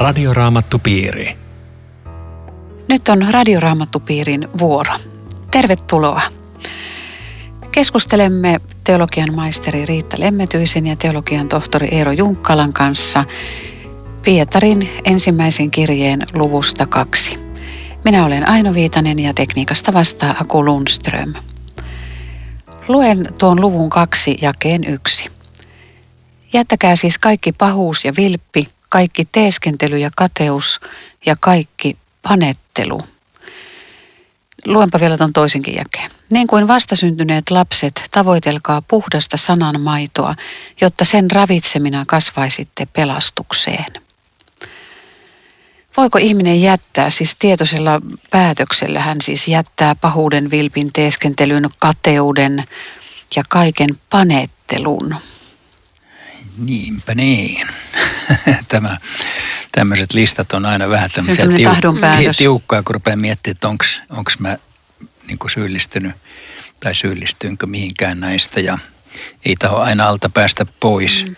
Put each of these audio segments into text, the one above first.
Radioraamattupiiri. Nyt on Radioraamattupiirin vuoro. Tervetuloa. Keskustelemme teologian maisteri Riitta Lemmetyisen ja teologian tohtori Eero Junkkalan kanssa Pietarin ensimmäisen kirjeen luvusta kaksi. Minä olen Aino Viitanen ja tekniikasta vastaa Aku Lundström. Luen tuon luvun kaksi jakeen yksi. Jättäkää siis kaikki pahuus ja vilppi, kaikki teeskentely ja kateus ja kaikki panettelu. Luenpa vielä tuon toisenkin jakeen. Niin kuin vastasyntyneet lapset, tavoitelkaa puhdasta sananmaitoa, jotta sen ravitsemina kasvaisitte pelastukseen. Voiko ihminen jättää, siis tietoisella päätöksellä hän siis jättää pahuuden, vilpin, teeskentelyn, kateuden ja kaiken panettelun? Niinpä niin. Tämä, tämmöiset listat on aina vähän tämmöisiä tiu- tiukkoja, kun rupeaa miettimään, että onko mä niin syyllistynyt tai syyllistynkö mihinkään näistä ja ei taho aina alta päästä pois. Mm.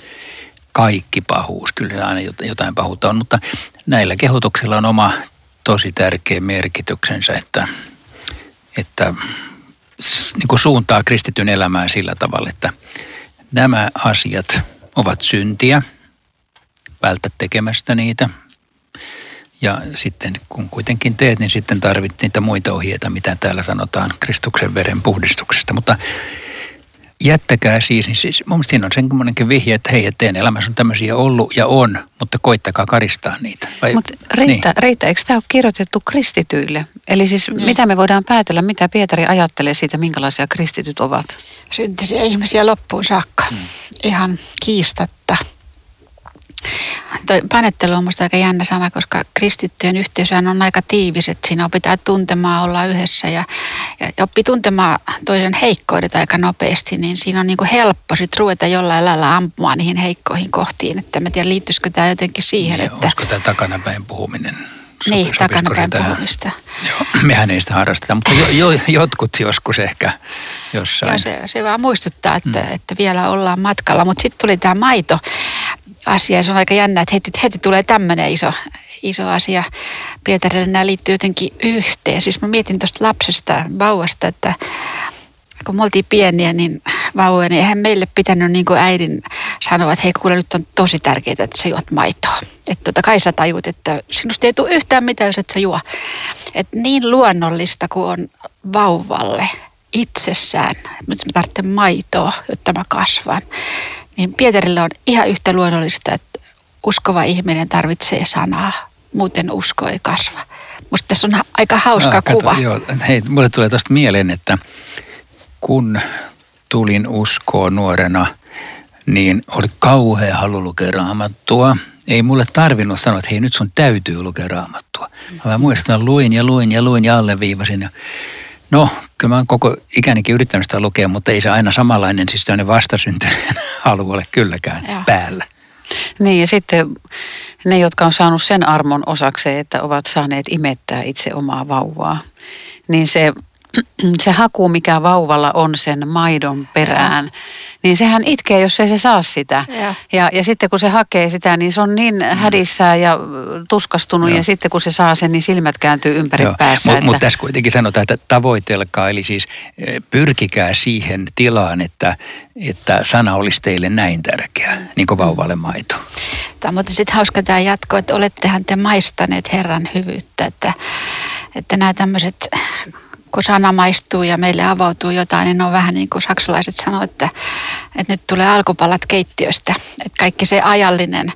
Kaikki pahuus, kyllä aina jotain pahuutta on, mutta näillä kehotuksilla on oma tosi tärkeä merkityksensä, että, että niin kuin suuntaa kristityn elämää sillä tavalla, että nämä asiat ovat syntiä, vältä tekemästä niitä. Ja sitten kun kuitenkin teet, niin sitten tarvittiin niitä muita ohjeita, mitä täällä sanotaan Kristuksen veren puhdistuksesta. Mutta jättäkää siis, niin siis mun siinä on semmoinenkin vihje, että hei, teidän elämässä on tämmöisiä ollut ja on, mutta koittakaa karistaa niitä. Mutta Riitta, niin. Riitta, eikö tämä ole kirjoitettu kristityille? Eli siis niin. mitä me voidaan päätellä, mitä Pietari ajattelee siitä, minkälaisia kristityt ovat? Syntisiä ihmisiä loppuun saakka, hmm. ihan kiistatta. Toi panettelu on minusta aika jännä sana, koska kristittyjen yhteisö on aika tiivis, että siinä opitaan tuntemaan olla yhdessä ja, ja oppii tuntemaan toisen heikkoudet aika nopeasti, niin siinä on niin kuin helppo sit ruveta jollain lailla ampumaan niihin heikkoihin kohtiin. Että mä tiedän, liittyisikö tämä jotenkin siihen, niin, että... Olisiko tämä takanapäin puhuminen? Niin, takanapäin puhumista. Joo, mehän ei sitä harrasteta, mutta jo, jo, jotkut joskus ehkä jossain. Joo, se, se vaan muistuttaa, että, mm. että vielä ollaan matkalla. Mutta sitten tuli tämä maito asia se on aika jännä, että heti, heti tulee tämmöinen iso, iso asia. Pietarille nämä liittyy jotenkin yhteen. Siis mä mietin tuosta lapsesta, vauvasta, että kun me oltiin pieniä, niin vauvoja, niin eihän meille pitänyt niin kuin äidin sanoa, että hei kuule nyt on tosi tärkeää, että sä juot maitoa. Että tota, kai sä tajut, että sinusta ei tule yhtään mitään, jos et sä juo. Et niin luonnollista kuin on vauvalle itsessään, nyt mä tarvitsen maitoa, jotta mä kasvan. Niin Pietarille on ihan yhtä luonnollista, että uskova ihminen tarvitsee sanaa, muuten usko ei kasva. Musta tässä on aika hauska no, kuva. Kato, joo, hei, mulle tulee tuosta mieleen, että kun tulin uskoon nuorena, niin oli kauhea halu lukea raamattua. Ei mulle tarvinnut sanoa, että hei nyt sun täytyy lukea raamattua. Mä muistan, että luin ja luin ja luin ja alleviivasin. Ja no, kyllä mä oon koko ikänikin yrittänyt sitä lukea, mutta ei se aina samanlainen, siis tämmöinen vastasyntyneen halu ole kylläkään Joo. päällä. Niin ja sitten ne, jotka on saanut sen armon osakseen, että ovat saaneet imettää itse omaa vauvaa, niin se se haku, mikä vauvalla on sen maidon perään, niin sehän itkee, jos ei se saa sitä. Ja, ja, ja sitten kun se hakee sitä, niin se on niin mm. hädissään ja tuskastunut Joo. ja sitten kun se saa sen, niin silmät kääntyy ympäri Joo. päässä. Mutta että... mut tässä kuitenkin sanotaan, että tavoitelkaa, eli siis e, pyrkikää siihen tilaan, että, että sana olisi teille näin tärkeä, niin kuin vauvalle maito. Tämä on mutta sitten hauska tämä jatko, että olettehan te maistaneet Herran hyvyyttä, että, että nämä tämmöiset kun sana maistuu ja meille avautuu jotain, niin on vähän niin kuin saksalaiset sanoivat, että, että nyt tulee alkupalat keittiöstä. Että kaikki se ajallinen,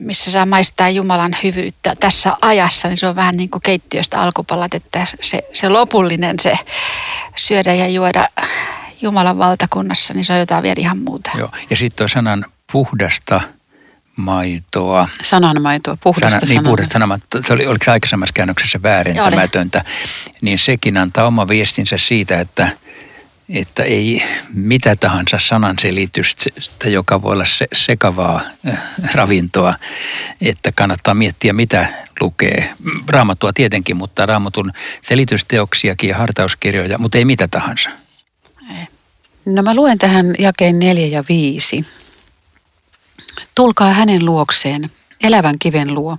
missä saa maistaa Jumalan hyvyyttä tässä ajassa, niin se on vähän niin kuin keittiöstä alkupalat, että se, se lopullinen se syödä ja juoda Jumalan valtakunnassa, niin se on jotain vielä ihan muuta. Joo, ja sitten on sanan puhdasta – maitoa. Sananmaitoa, puhdasta Sana, Niin, puhdasta sananmaitoa. Se oli, oliko se aikaisemmassa käännöksessä väärentämätöntä? Niin sekin antaa oma viestinsä siitä, että, että ei mitä tahansa sananselitystä, joka voi olla se, sekavaa äh, ravintoa, että kannattaa miettiä, mitä lukee. Raamattua tietenkin, mutta raamatun selitysteoksiakin ja hartauskirjoja, mutta ei mitä tahansa. No mä luen tähän jakeen neljä ja viisi. Tulkaa hänen luokseen, elävän kiven luo,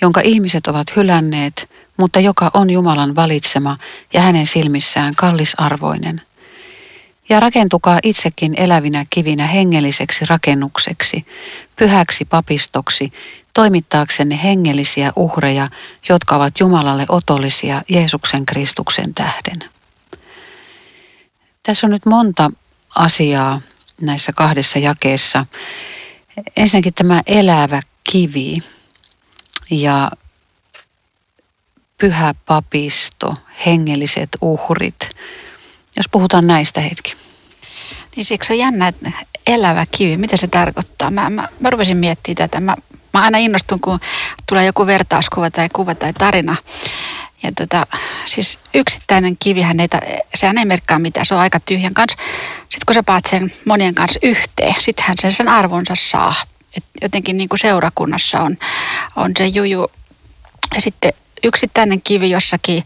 jonka ihmiset ovat hylänneet, mutta joka on Jumalan valitsema ja hänen silmissään kallisarvoinen. Ja rakentukaa itsekin elävinä kivinä hengelliseksi rakennukseksi, pyhäksi papistoksi, toimittaaksenne hengellisiä uhreja, jotka ovat Jumalalle otollisia Jeesuksen Kristuksen tähden. Tässä on nyt monta asiaa näissä kahdessa jakeessa. Ensinnäkin tämä elävä kivi ja pyhä papisto, hengelliset uhrit. Jos puhutaan näistä hetki. Niin siksi on jännä, että elävä kivi, mitä se tarkoittaa? Mä, mä, mä rupesin miettimään tätä. Mä, mä aina innostun, kun tulee joku vertauskuva tai kuva tai tarina. Ja tota, siis yksittäinen kivihän ei, sehän ei merkkaa mitään, se on aika tyhjän kanssa. Sitten kun sä paat sen monien kanssa yhteen, sittenhän sen sen arvonsa saa. Et jotenkin niin kuin seurakunnassa on, on se juju. Ja sitten yksittäinen kivi jossakin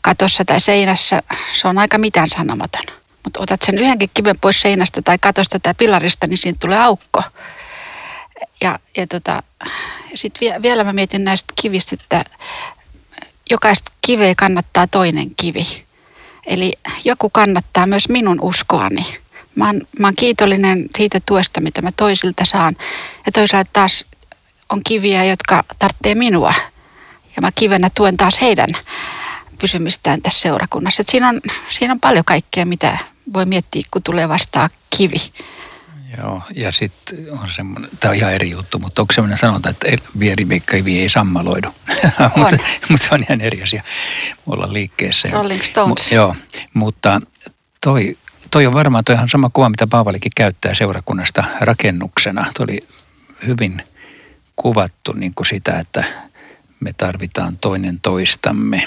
katossa tai seinässä, se on aika mitään sanomaton. Mutta otat sen yhdenkin kiven pois seinästä tai katosta tai pilarista, niin siitä tulee aukko. Ja, ja tota, sitten vielä mä mietin näistä kivistä, että jokaista kiveä kannattaa toinen kivi. Eli joku kannattaa myös minun uskoani. Mä oon, mä oon kiitollinen siitä tuesta, mitä mä toisilta saan. Ja toisaalta taas on kiviä, jotka tarvitsee minua. Ja mä kivenä tuen taas heidän pysymistään tässä seurakunnassa. Et siinä, on, siinä on paljon kaikkea, mitä voi miettiä, kun tulee vastaan kivi. Joo, ja sitten on semmoinen, tämä on ihan eri juttu, mutta onko semmoinen sanonta, että vierikivi ei sammaloidu? mutta, mutta se on ihan eri asia. olla liikkeessä. Rolling Stones. Mu, joo, mutta toi, toi on varmaan toi ihan sama kuva, mitä Paavalikin käyttää seurakunnasta rakennuksena. Tuo oli hyvin kuvattu niin kuin sitä, että me tarvitaan toinen toistamme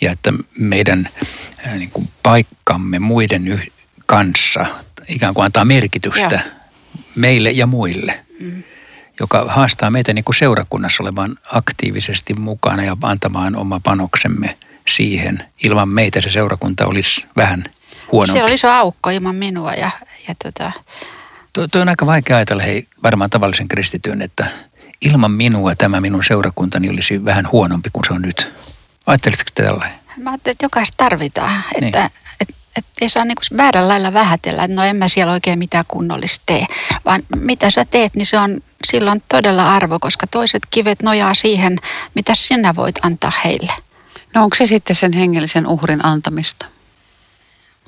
ja että meidän niin kuin paikkamme muiden yh- kanssa ikään kuin antaa merkitystä ja. meille ja muille, mm. joka haastaa meitä niin kuin seurakunnassa olevan aktiivisesti mukana ja antamaan oma panoksemme siihen. Ilman meitä se seurakunta olisi vähän huonompi. Siellä oli iso aukko ilman minua ja, ja tota... Tuo, tuo on aika vaikea ajatella, hei, varmaan tavallisen kristityn, että ilman minua tämä minun seurakuntani olisi vähän huonompi kuin se on nyt. Ajattelisitko te tällainen? Mä ajattelin, että jokaista tarvitaan. Niin. Että, et, ei saa niinku väärällä lailla vähätellä, että no en mä siellä oikein mitään kunnollista tee. Vaan mitä sä teet, niin se on silloin todella arvo, koska toiset kivet nojaa siihen, mitä sinä voit antaa heille. No onko se sitten sen hengellisen uhrin antamista?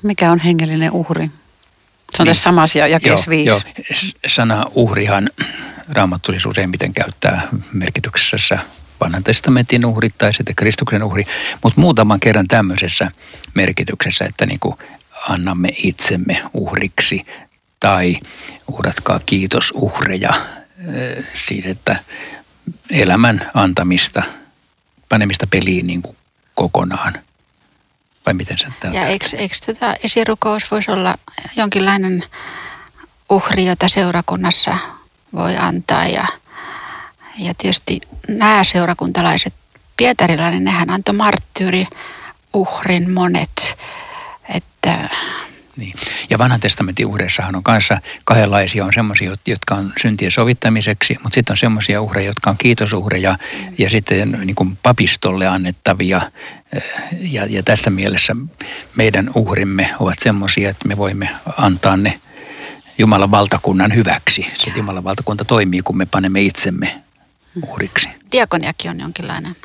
Mikä on hengellinen uhri? Se on niin. tässä samassa jakeessa viisi. Joo, sana uhrihan raamattu useimmiten käyttää merkityksessä vanhan testamentin uhri tai sitten Kristuksen uhri, mutta muutaman kerran tämmöisessä merkityksessä, että niin kuin annamme itsemme uhriksi tai uhratkaa kiitosuhreja siitä, että elämän antamista, panemista peliin niin kuin kokonaan. Vai miten se Ja eikö, eikö tätä esirukous voisi olla jonkinlainen uhri, jota seurakunnassa voi antaa ja – ja tietysti nämä seurakuntalaiset, pietarilainen, nehän antoi marttyyri uhrin monet. Että niin. Ja vanhan testamentin uhreissahan on kanssa kahdenlaisia. On semmoisia, jotka on syntien sovittamiseksi, mutta sitten on semmoisia uhreja, jotka on kiitosuhreja mm. ja sitten niin kuin papistolle annettavia. Ja, ja tässä mielessä meidän uhrimme ovat semmoisia, että me voimme antaa ne Jumalan valtakunnan hyväksi. Sitten Jumalan valtakunta toimii, kun me panemme itsemme uhriksi. Diakoniakin on jonkinlainen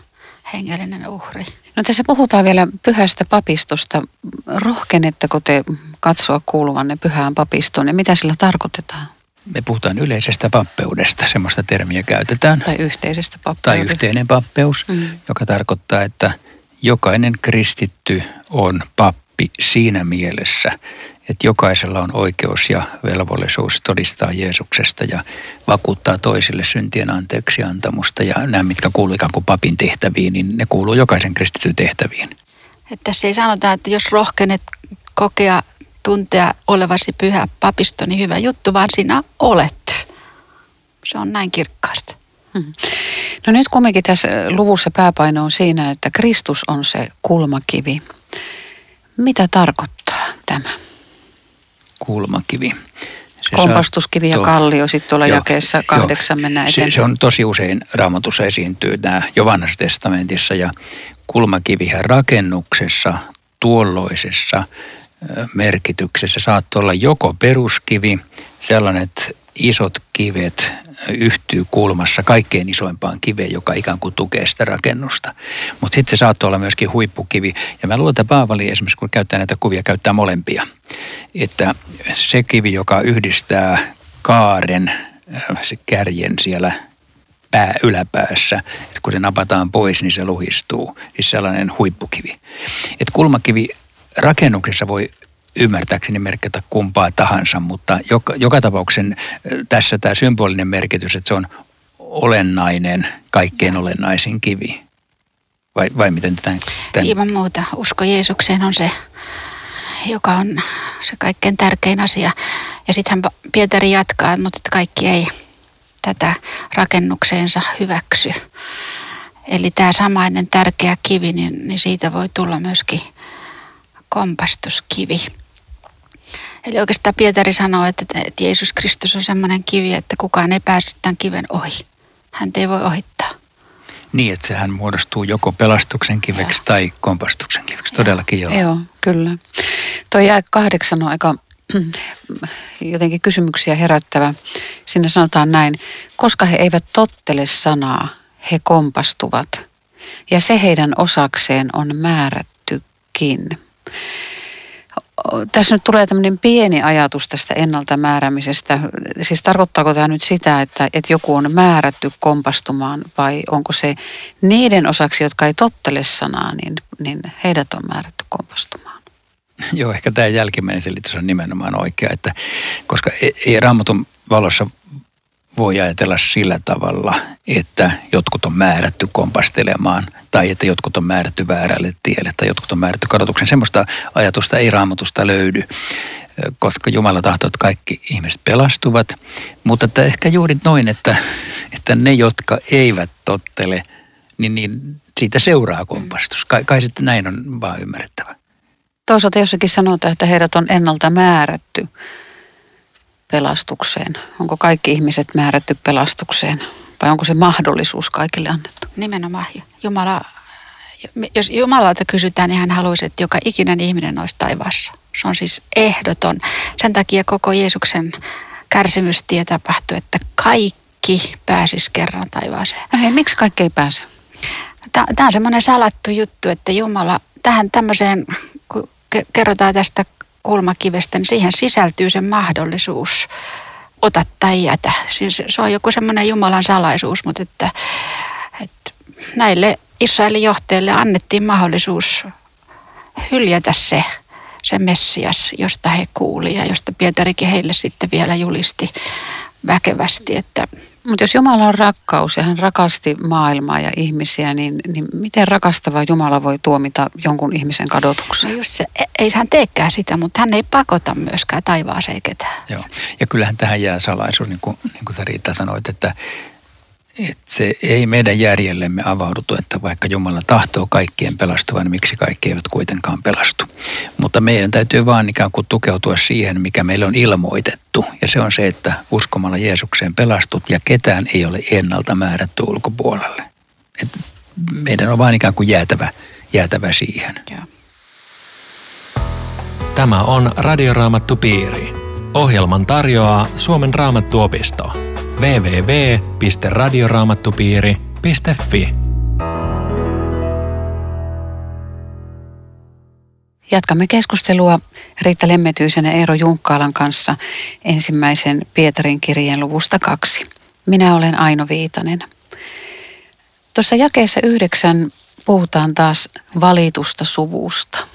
hengellinen uhri. No tässä puhutaan vielä pyhästä papistosta. Rohkenetteko te katsoa kuuluvanne pyhään papistoon ja mitä sillä tarkoitetaan? Me puhutaan yleisestä pappeudesta, semmoista termiä käytetään. Tai yhteisestä pappeudesta. Tai yhteinen pappeus, mm. joka tarkoittaa, että jokainen kristitty on pappi siinä mielessä, että jokaisella on oikeus ja velvollisuus todistaa Jeesuksesta ja vakuuttaa toisille syntien anteeksi antamusta. Ja nämä, mitkä kuuluu ikään kuin papin tehtäviin, niin ne kuuluu jokaisen kristityn tehtäviin. Että tässä ei sanota, että jos rohkenet kokea, tuntea olevasi pyhä papisto, niin hyvä juttu, vaan sinä olet. Se on näin kirkkaasti. Hmm. No nyt kumminkin tässä luvussa pääpaino on siinä, että Kristus on se kulmakivi. Mitä tarkoittaa tämä? Kulmakivi. Se Kompastuskivi ja kallio sitten tuolla joo, jakeessa kahdeksan mennään eteenpäin. Se, se on tosi usein raamatussa esiintyy nämä jo vanhassa testamentissa ja kulmakivihän rakennuksessa tuolloisessa merkityksessä saattoi olla joko peruskivi, sellainen, että isot kivet yhtyy kulmassa kaikkein isoimpaan kiveen, joka ikään kuin tukee sitä rakennusta. Mutta sitten se saattoi olla myöskin huippukivi. Ja mä luulen, että Paavali esimerkiksi, kun käyttää näitä kuvia, käyttää molempia. Että se kivi, joka yhdistää kaaren, se kärjen siellä pää yläpäässä, että kun se napataan pois, niin se luhistuu. Siis sellainen huippukivi. Että kulmakivi rakennuksessa voi ymmärtääkseni merkitä kumpaa tahansa, mutta joka, joka tapauksen tässä tämä symbolinen merkitys, että se on olennainen, kaikkein olennaisin kivi. Vai, vai miten tämän, tämän? Ilman muuta. Usko Jeesukseen on se, joka on se kaikkein tärkein asia. Ja sittenhän Pietari jatkaa, mutta kaikki ei tätä rakennukseensa hyväksy. Eli tämä samainen tärkeä kivi, niin, niin siitä voi tulla myöskin kompastuskivi. Eli oikeastaan Pietari sanoo, että, että Jeesus Kristus on semmoinen kivi, että kukaan ei pääse tämän kiven ohi. Hän ei voi ohittaa. Niin, että sehän muodostuu joko pelastuksen kiveksi joo. tai kompastuksen kiveksi. Todellakin joo. Joo, kyllä. Tuo jää kahdeksan on aika jotenkin kysymyksiä herättävä. Sinne sanotaan näin, koska he eivät tottele sanaa, he kompastuvat. Ja se heidän osakseen on määrättykin tässä nyt tulee tämmöinen pieni ajatus tästä ennalta määräämisestä. Siis tarkoittaako tämä nyt sitä, että, että joku on määrätty kompastumaan vai onko se niiden osaksi, jotka ei tottele sanaa, niin, niin heidät on määrätty kompastumaan? Joo, ehkä tämä jälkimmäinen selitys on nimenomaan oikea, että koska ei, ei raamatun valossa voi ajatella sillä tavalla, että jotkut on määrätty kompastelemaan tai että jotkut on määrätty väärälle tielle tai jotkut on määrätty kadotuksen. Semmoista ajatusta ei raamatusta löydy, koska Jumala tahtoo, että kaikki ihmiset pelastuvat. Mutta että ehkä juuri noin, että, että ne, jotka eivät tottele, niin, niin siitä seuraa kompastus. Kai, kai sitten näin on vaan ymmärrettävä. Toisaalta jossakin sanotaan, että heidät on ennalta määrätty pelastukseen? Onko kaikki ihmiset määrätty pelastukseen vai onko se mahdollisuus kaikille annettu? Nimenomaan. Jumala, jos Jumalalta kysytään, niin hän haluaisi, että joka ikinen ihminen olisi taivaassa. Se on siis ehdoton. Sen takia koko Jeesuksen kärsimystie tapahtui, että kaikki pääsis kerran taivaaseen. No hei, miksi kaikki ei pääse? Tämä on semmoinen salattu juttu, että Jumala tähän tämmöiseen, kun kerrotaan tästä kulmakivestä, niin siihen sisältyy se mahdollisuus ota tai jätä. Siis se on joku semmoinen Jumalan salaisuus, mutta että, että näille Israelin johtajille annettiin mahdollisuus hyljätä se, se Messias, josta he kuuli ja josta Pietarikin heille sitten vielä julisti väkevästi. Että... Mutta jos Jumala on rakkaus ja hän rakasti maailmaa ja ihmisiä, niin, niin miten rakastava Jumala voi tuomita jonkun ihmisen kadotuksen? No just se, e, ei hän teekään sitä, mutta hän ei pakota myöskään taivaaseen ketään. Joo, ja kyllähän tähän jää salaisuus, niin kuin, niin kuin Riitta sanoit, että että se ei meidän järjellemme avaudutu, että vaikka Jumala tahtoo kaikkien pelastuvan, niin miksi kaikki eivät kuitenkaan pelastu. Mutta meidän täytyy vaan ikään kuin tukeutua siihen, mikä meille on ilmoitettu. Ja se on se, että uskomalla Jeesukseen pelastut ja ketään ei ole ennalta määrätty ulkopuolelle. Et meidän on vaan ikään kuin jäätävä, jäätävä siihen. Tämä on Radioraamattu Piiri. Ohjelman tarjoaa Suomen Raamattuopisto www.radioraamattupiiri.fi. Jatkamme keskustelua Riitta Lemmetyisen ja Eero Junkkaalan kanssa ensimmäisen Pietarin kirjeen luvusta kaksi. Minä olen Aino Viitanen. Tuossa jakeessa yhdeksän puhutaan taas valitusta suvusta –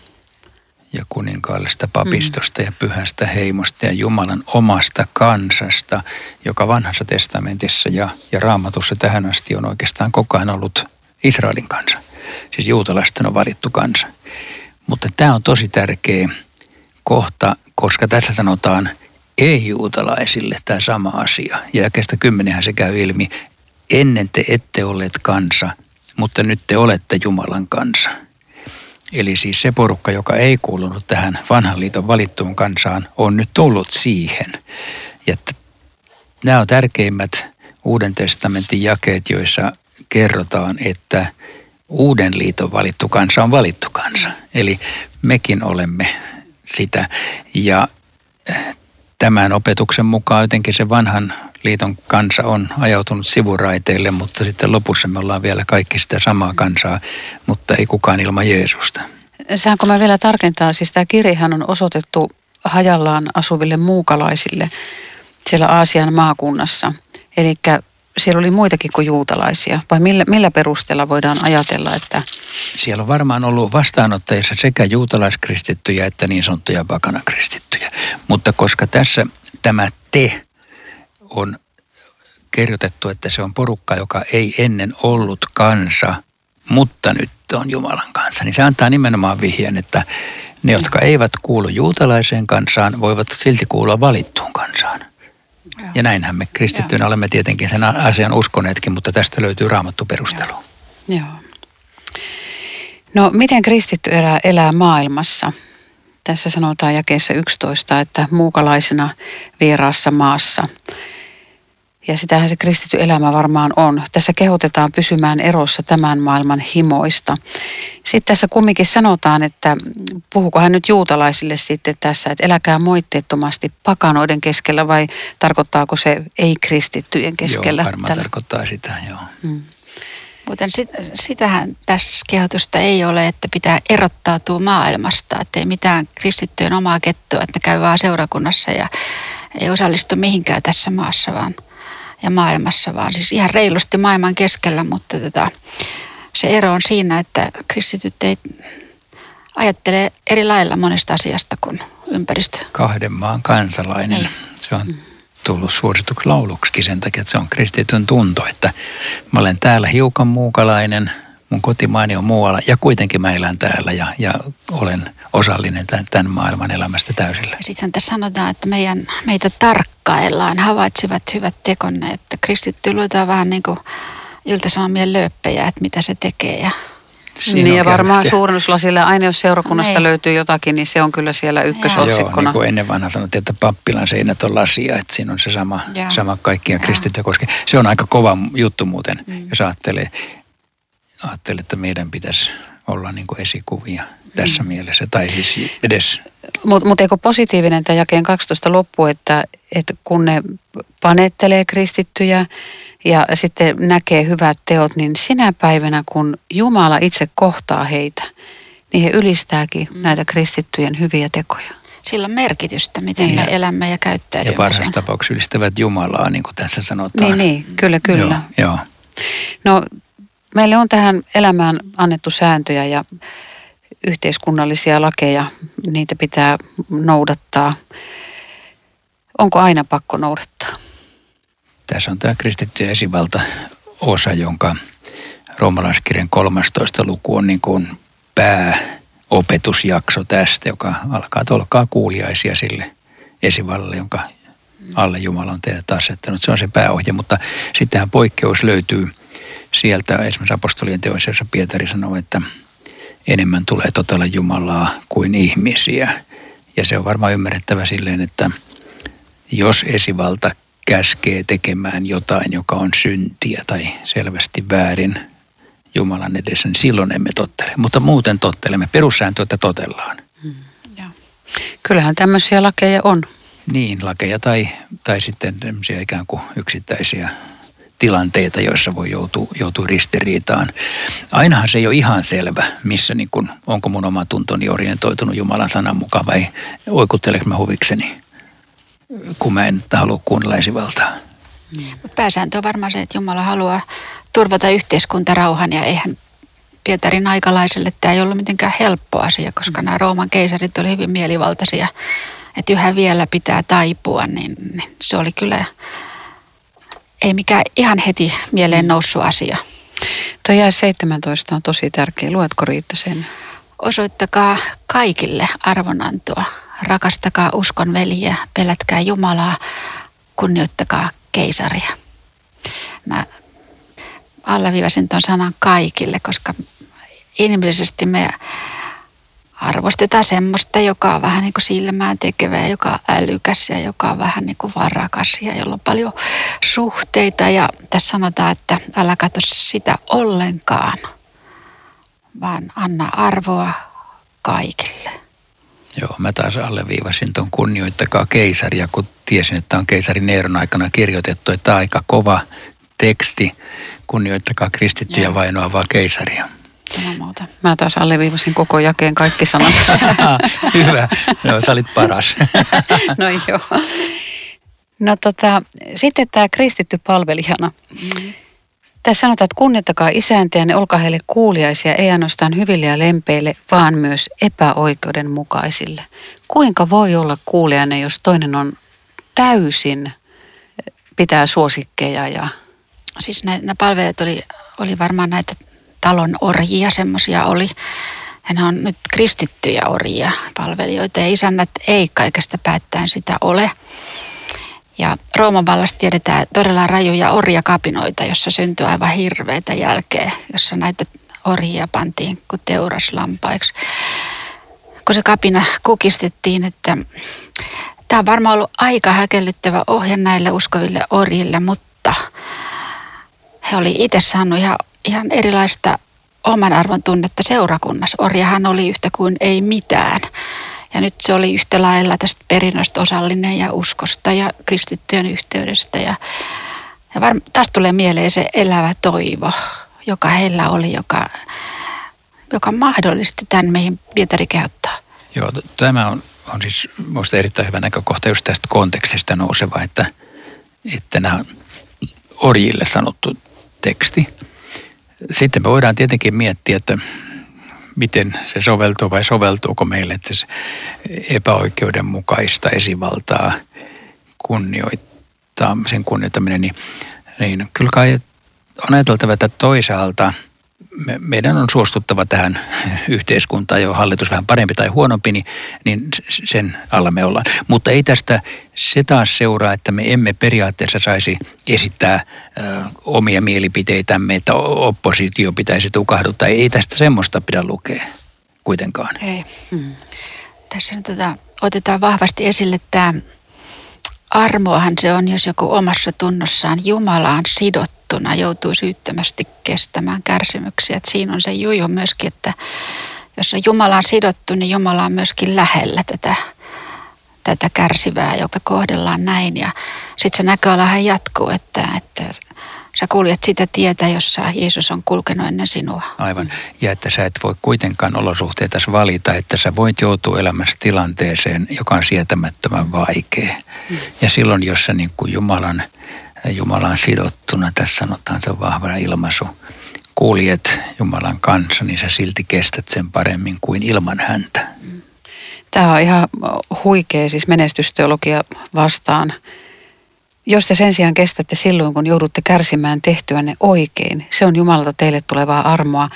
ja kuninkaallisesta papistosta mm. ja pyhästä heimosta ja Jumalan omasta kansasta, joka vanhassa testamentissa ja, ja raamatussa tähän asti on oikeastaan koko ajan ollut Israelin kansa. Siis juutalaisten on valittu kansa. Mutta tämä on tosi tärkeä kohta, koska tässä sanotaan ei-juutalaisille tämä sama asia. Ja jakeesta kymmenenhän se käy ilmi, ennen te ette olleet kansa, mutta nyt te olette Jumalan kansa – Eli siis se porukka, joka ei kuulunut tähän vanhan liiton valittuun kansaan, on nyt tullut siihen. Ja nämä on tärkeimmät Uuden testamentin jakeet, joissa kerrotaan, että uuden liiton valittu kansa on valittu kansa. Eli mekin olemme sitä. Ja eh, tämän opetuksen mukaan jotenkin se vanhan liiton kansa on ajautunut sivuraiteille, mutta sitten lopussa me ollaan vielä kaikki sitä samaa kansaa, mutta ei kukaan ilman Jeesusta. Saanko mä vielä tarkentaa, siis tämä kirjahan on osoitettu hajallaan asuville muukalaisille siellä Aasian maakunnassa. Eli siellä oli muitakin kuin juutalaisia, vai millä, millä perusteella voidaan ajatella, että... Siellä on varmaan ollut vastaanottajissa sekä juutalaiskristittyjä että niin sanottuja pakanakristittyjä. Mutta koska tässä tämä te on kirjoitettu, että se on porukka, joka ei ennen ollut kansa, mutta nyt on Jumalan kanssa, niin se antaa nimenomaan vihjeen, että ne, jotka eivät kuulu juutalaiseen kansaan, voivat silti kuulua valittuun kansaan. Ja näinhän me kristittyinä olemme tietenkin sen asian uskoneetkin, mutta tästä löytyy raamattu perustelu. Joo. No miten kristitty elää, elää maailmassa? Tässä sanotaan jakeessa 11, että muukalaisena vieraassa maassa – ja sitähän se kristitty elämä varmaan on. Tässä kehotetaan pysymään erossa tämän maailman himoista. Sitten tässä kumminkin sanotaan, että puhuuko hän nyt juutalaisille sitten tässä, että eläkää moitteettomasti pakanoiden keskellä vai tarkoittaako se ei-kristittyjen keskellä? Joo, varmaan tällä? tarkoittaa sitä, joo. Hmm. Muuten sit, sitähän tässä kehotusta ei ole, että pitää erottautua maailmasta, että ei mitään kristittyjen omaa kettua, että ne käy vaan seurakunnassa ja ei osallistu mihinkään tässä maassa, vaan – ja maailmassa, vaan siis ihan reilusti maailman keskellä, mutta tota, se ero on siinä, että kristityt ei ajattele eri lailla monesta asiasta kuin ympäristö. Kahden maan kansalainen. Niin. Se on tullut suosituksi lauluksi sen takia, että se on kristityn tunto, että mä olen täällä hiukan muukalainen, mun kotimaani on muualla ja kuitenkin mä elän täällä ja, ja olen osallinen tämän, tämän maailman elämästä täysillä. Sitten tässä sanotaan, että meidän, meitä tarkkaillaan, havaitsivat hyvät tekonne, että kristitty luetaan vähän niin kuin iltasanomien lööppejä, että mitä se tekee ja Siinä niin ja varmaan suurennuslasilla aina jos seurakunnasta Ei. löytyy jotakin, niin se on kyllä siellä ykkösotsikkona. Joo, niin kuin ennen vanha sanottiin, että pappilan seinät on lasia, että siinä on se sama, sama kaikkia kristittyjä koske. Se on aika kova juttu muuten, mm. jos ajattelee, ajattelee, että meidän pitäisi olla niin kuin esikuvia tässä mm. mielessä, tai siis edes. Mutta mut eikö positiivinen tämä jakeen 12 loppu, että, että kun ne panettelee kristittyjä ja sitten näkee hyvät teot, niin sinä päivänä, kun Jumala itse kohtaa heitä, niin he ylistääkin mm. näitä kristittyjen hyviä tekoja. Sillä on merkitystä, miten ja, me elämme ja käyttäydymme. Ja parhaassa tapauksessa ylistävät Jumalaa, niin kuin tässä sanotaan. Niin, niin kyllä, kyllä. Joo, joo. No, meille on tähän elämään annettu sääntöjä ja yhteiskunnallisia lakeja, niitä pitää noudattaa. Onko aina pakko noudattaa? Tässä on tämä kristitty esivalta osa, jonka roomalaiskirjan 13 luku on niin kuin pääopetusjakso tästä, joka alkaa tolkaa kuuliaisia sille esivallalle, jonka alle Jumala on teidät asettanut. Se on se pääohje, mutta sittenhän poikkeus löytyy sieltä esimerkiksi apostolien teoissa, jossa Pietari sanoo, että – enemmän tulee totella Jumalaa kuin ihmisiä. Ja se on varmaan ymmärrettävä silleen, että jos esivalta käskee tekemään jotain, joka on syntiä tai selvästi väärin Jumalan edessä, niin silloin emme tottele. Mutta muuten tottelemme. Perussääntö, että totellaan. Hmm. Kyllähän tämmöisiä lakeja on. Niin, lakeja tai, tai sitten ikään kuin yksittäisiä tilanteita, joissa voi joutua, joutua ristiriitaan. Ainahan se ei ole ihan selvä, missä niin kun, onko mun oma tuntoni orientoitunut Jumalan sanan mukaan vai oikutteleko mä huvikseni, kun mä en halua kuunnella esivaltaa. Mm. Mutta pääsääntö on varmaan se, että Jumala haluaa turvata yhteiskuntarauhan ja eihän Pietarin aikalaiselle tämä ei ollut mitenkään helppo asia, koska nämä Rooman keisarit oli hyvin mielivaltaisia, että yhä vielä pitää taipua, niin, niin se oli kyllä ei mikään ihan heti mieleen noussut asia. Tuo jää 17 on tosi tärkeä. Luetko Riitta sen? Osoittakaa kaikille arvonantoa. Rakastakaa uskon veljiä, pelätkää Jumalaa, kunnioittakaa keisaria. Mä alleviivasin tuon sanan kaikille, koska inhimillisesti me arvostetaan semmoista, joka on vähän niin kuin silmään tekevä, joka on älykäs ja joka on vähän niin kuin varakas ja jolla on paljon suhteita. Ja tässä sanotaan, että älä katso sitä ollenkaan, vaan anna arvoa kaikille. Joo, mä taas alleviivasin tuon kunnioittakaa keisaria, kun tiesin, että on keisarin Neeron aikana kirjoitettu, että aika kova teksti, kunnioittakaa kristittyjä vainoavaa keisaria. Muuta. Mä taas alleviivasin koko jakeen kaikki sanat. Hyvä, no sä olit paras. no joo. No tota, sitten tämä kristitty palvelijana. Mm. Tässä sanotaan, että kunnioittakaa ne olkaa heille kuuliaisia, ei ainoastaan hyville ja lempeille, vaan myös epäoikeudenmukaisille. Kuinka voi olla kuulijainen, jos toinen on täysin, pitää suosikkeja ja... Siis nämä palvelijat oli, oli varmaan näitä talon orjia, semmoisia oli. Hän on nyt kristittyjä orjia palvelijoita ja isännät ei kaikesta päättäen sitä ole. Ja Rooman vallassa tiedetään todella rajuja orjakapinoita, jossa syntyi aivan hirveitä jälkeen, jossa näitä orjia pantiin kuin teuraslampaiksi. Kun se kapina kukistettiin, että tämä on varmaan ollut aika häkellyttävä ohje näille uskoville orjille, mutta he oli itse saanut ihan, ihan erilaista oman arvon tunnetta seurakunnassa. Orjahan oli yhtä kuin ei mitään. Ja nyt se oli yhtä lailla tästä perinnöstä osallinen ja uskosta ja kristittyjen yhteydestä. Ja, ja varm, taas tulee mieleen se elävä toivo, joka heillä oli, joka, joka mahdollisti tämän meihin Pietari kehottaa. Joo, tämä on, on siis minusta erittäin hyvä näkökohta just tästä kontekstista nouseva, että, että nämä orjille sanottu teksti. Sitten me voidaan tietenkin miettiä, että miten se soveltuu vai soveltuuko meille, että se epäoikeudenmukaista esivaltaa kunnioittaa, sen kunnioittaminen, niin, niin kyllä kai on ajateltava, että toisaalta – me, meidän on suostuttava tähän yhteiskuntaan, jo hallitus vähän parempi tai huonompi, niin, niin sen alla me ollaan. Mutta ei tästä se taas seuraa, että me emme periaatteessa saisi esittää ö, omia mielipiteitämme, että oppositio pitäisi tukahduttaa. Ei tästä semmoista pidä lukea kuitenkaan. Ei. Hmm. Tässä nyt tota, otetaan vahvasti esille tämä armoahan se on, jos joku omassa tunnossaan Jumalaan sidottu juttuna joutuu syyttömästi kestämään kärsimyksiä. Et siinä on se juju myöskin, että jos on Jumala on sidottu, niin Jumala on myöskin lähellä tätä, tätä kärsivää, joka kohdellaan näin. Ja sitten se näköalahan jatkuu, että, että sä kuljet sitä tietä, jossa Jeesus on kulkenut ennen sinua. Aivan. Ja että sä et voi kuitenkaan olosuhteita valita, että sä voit joutua elämässä tilanteeseen, joka on sietämättömän vaikea. Mm. Ja silloin, jos sä niin kuin Jumalan Jumalan sidottuna, tässä sanotaan se vahva ilmaisu, kuljet Jumalan kanssa, niin sä silti kestät sen paremmin kuin ilman häntä. Tämä on ihan huikea siis menestysteologia vastaan. Jos te sen sijaan kestätte silloin, kun joudutte kärsimään tehtyänne oikein, se on Jumalalta teille tulevaa armoa.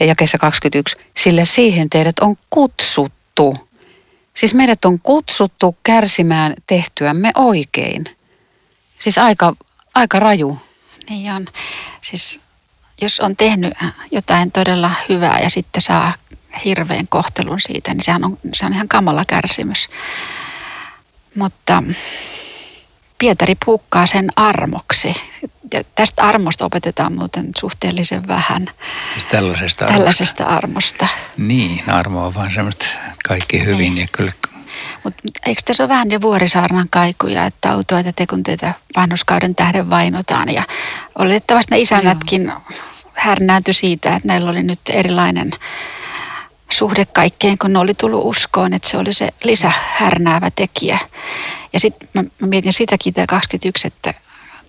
Ja jakessa 21, sillä siihen teidät on kutsuttu. Siis meidät on kutsuttu kärsimään tehtyämme oikein – Siis aika, aika raju. Niin on. Siis jos on tehnyt jotain todella hyvää ja sitten saa hirveän kohtelun siitä, niin sehän on, se on ihan kamala kärsimys. Mutta Pietari puukkaa sen armoksi. Ja tästä armosta opetetaan muuten suhteellisen vähän. Siis tällaisesta armosta. Tällaisesta armosta. Niin, armo on vaan semmoista kaikki hyvin niin. ja kyllä mutta eikö tässä ole vähän jo vuorisaarnan kaikuja, että autoita te kun teitä vanhuskauden tähden vainotaan. Ja oletettavasti ne isännätkin Joo. härnääntyi siitä, että näillä oli nyt erilainen suhde kaikkeen, kun ne oli tullut uskoon, että se oli se lisähärnäävä tekijä. Ja sitten mä, mä mietin sitäkin tämä 21, että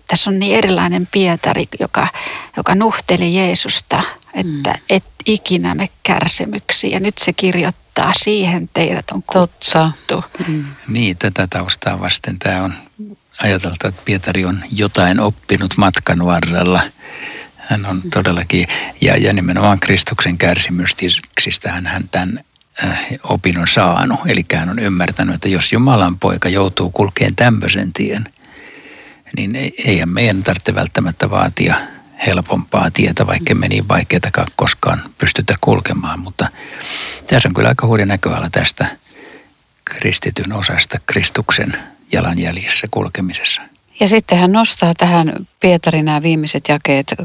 tässä on niin erilainen Pietari, joka, joka nuhteli Jeesusta, että mm. et ikinä me kärsimyksiä. Ja nyt se kirjoittaa, siihen teidät on kutsuttu. Mm. Niin, tätä taustaa vasten tämä on ajateltu, että Pietari on jotain oppinut matkan varrella. Hän on todellakin, ja, ja nimenomaan Kristuksen kärsimyksistä hän tämän äh, opinnon saanut. Eli hän on ymmärtänyt, että jos Jumalan poika joutuu kulkeen tämmöisen tien – niin eihän meidän tarvitse välttämättä vaatia helpompaa tietä, vaikka me niin vaikeatakaan koskaan pystytä kulkemaan. Mutta tässä on kyllä aika hurja näköala tästä kristityn osasta Kristuksen jalanjäljissä kulkemisessa. Ja sitten hän nostaa tähän Pietarin nämä viimeiset jakeet 22-25.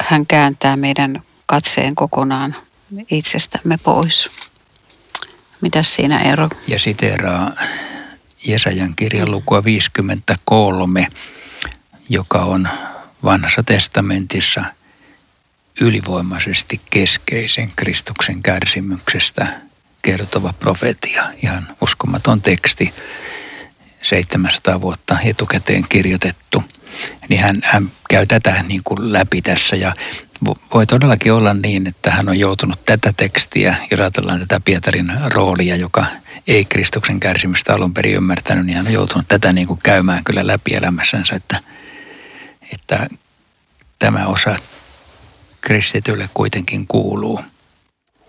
Hän kääntää meidän katseen kokonaan itsestämme pois. Mitäs siinä ero? Ja siteeraa Jesajan kirjan lukua 53, joka on vanhassa testamentissa ylivoimaisesti keskeisen Kristuksen kärsimyksestä kertova profetia. Ihan uskomaton teksti, 700 vuotta etukäteen kirjoitettu. Niin hän, hän käy tätä niin kuin läpi tässä ja voi todellakin olla niin, että hän on joutunut tätä tekstiä, jos ajatellaan tätä Pietarin roolia, joka ei Kristuksen kärsimystä alun perin ymmärtänyt, niin hän on joutunut tätä niin kuin käymään kyllä läpi elämässänsä, että, että tämä osa kristitylle kuitenkin kuuluu.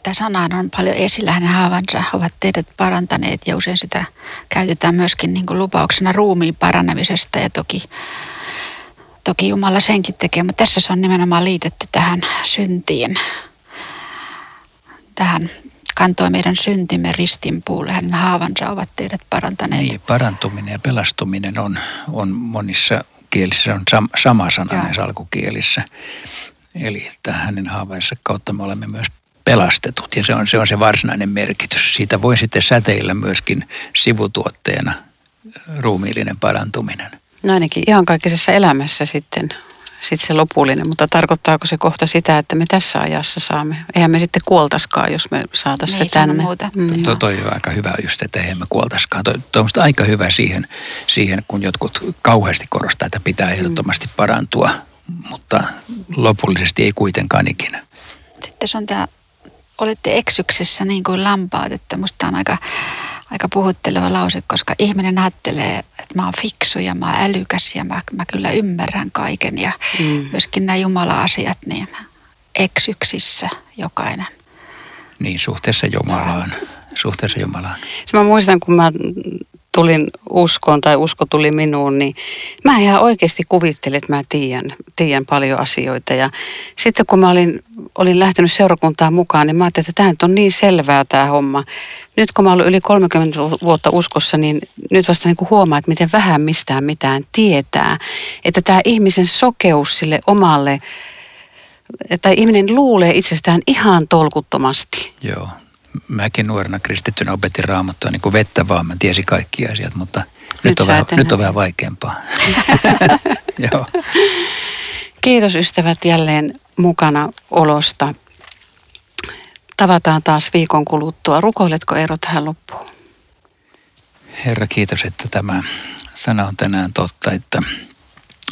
Tämä sana on paljon esillä, hänen haavansa ovat teidät parantaneet ja usein sitä käytetään myöskin niin kuin lupauksena ruumiin parannamisesta ja toki Toki Jumala senkin tekee, mutta tässä se on nimenomaan liitetty tähän syntiin. Tähän kantoi meidän syntimme ristinpuulle, hänen haavansa ovat teidät parantaneet. Niin, parantuminen ja pelastuminen on, on monissa kielissä, se on sam, sama sana näissä alkukielissä. Eli että hänen haavansa kautta me olemme myös pelastetut ja se on, se on se varsinainen merkitys. Siitä voi sitten säteillä myöskin sivutuotteena ruumiillinen parantuminen. No ainakin ihan kaikisessa elämässä sitten, sitten se lopullinen, mutta tarkoittaako se kohta sitä, että me tässä ajassa saamme? Eihän me sitten kuoltaskaan, jos me saataisiin se tänne. Muuta. Mm. Tuo toi on aika hyvä just, että eihän me kuoltaskaan. Tuo, tuo on aika hyvä siihen, siihen, kun jotkut kauheasti korostaa, että pitää mm. ehdottomasti parantua, mutta lopullisesti ei kuitenkaan ikinä. Sitten se on tämä, olette eksyksissä niin kuin lampaat, että musta on aika aika puhutteleva lause, koska ihminen ajattelee, että mä oon fiksu ja mä oon älykäs ja mä, mä kyllä ymmärrän kaiken. Ja mm. myöskin nämä Jumala-asiat, niin eksyksissä jokainen. Niin, suhteessa Jumalaan. Suhteessa Jumalaan. Mä muistan, kun mä tulin uskoon tai usko tuli minuun, niin mä ihan oikeasti kuvittelin, että mä tiedän, tiedän paljon asioita. Ja sitten kun mä olin, olin lähtenyt seurakuntaan mukaan, niin mä ajattelin, että tämä on niin selvää tämä homma. Nyt kun mä olen yli 30 vuotta uskossa, niin nyt vasta niin kuin huomaa, että miten vähän mistään mitään tietää. Että tämä ihmisen sokeus sille omalle, että ihminen luulee itsestään ihan tolkuttomasti. Joo, mäkin nuorena kristittynä opetin raamattua niin kuin vettä vaan. Mä tiesin kaikki asiat, mutta nyt, nyt, on, vähän, nyt on vähän vaikeampaa. Joo. Kiitos ystävät jälleen mukana olosta. Tavataan taas viikon kuluttua. Rukoiletko Eero tähän loppuun? Herra, kiitos, että tämä sana on tänään totta, että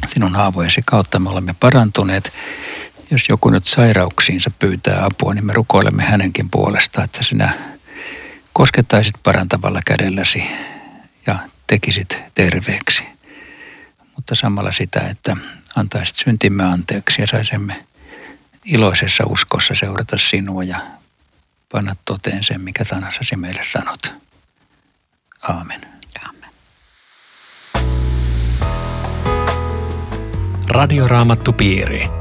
sinun haavojesi kautta me olemme parantuneet jos joku nyt sairauksiinsa pyytää apua, niin me rukoilemme hänenkin puolesta, että sinä koskettaisit parantavalla kädelläsi ja tekisit terveeksi. Mutta samalla sitä, että antaisit syntimme anteeksi ja saisimme iloisessa uskossa seurata sinua ja panna toteen sen, mikä tanassasi meille sanot. Aamen. Aamen. Radioraamattu piiri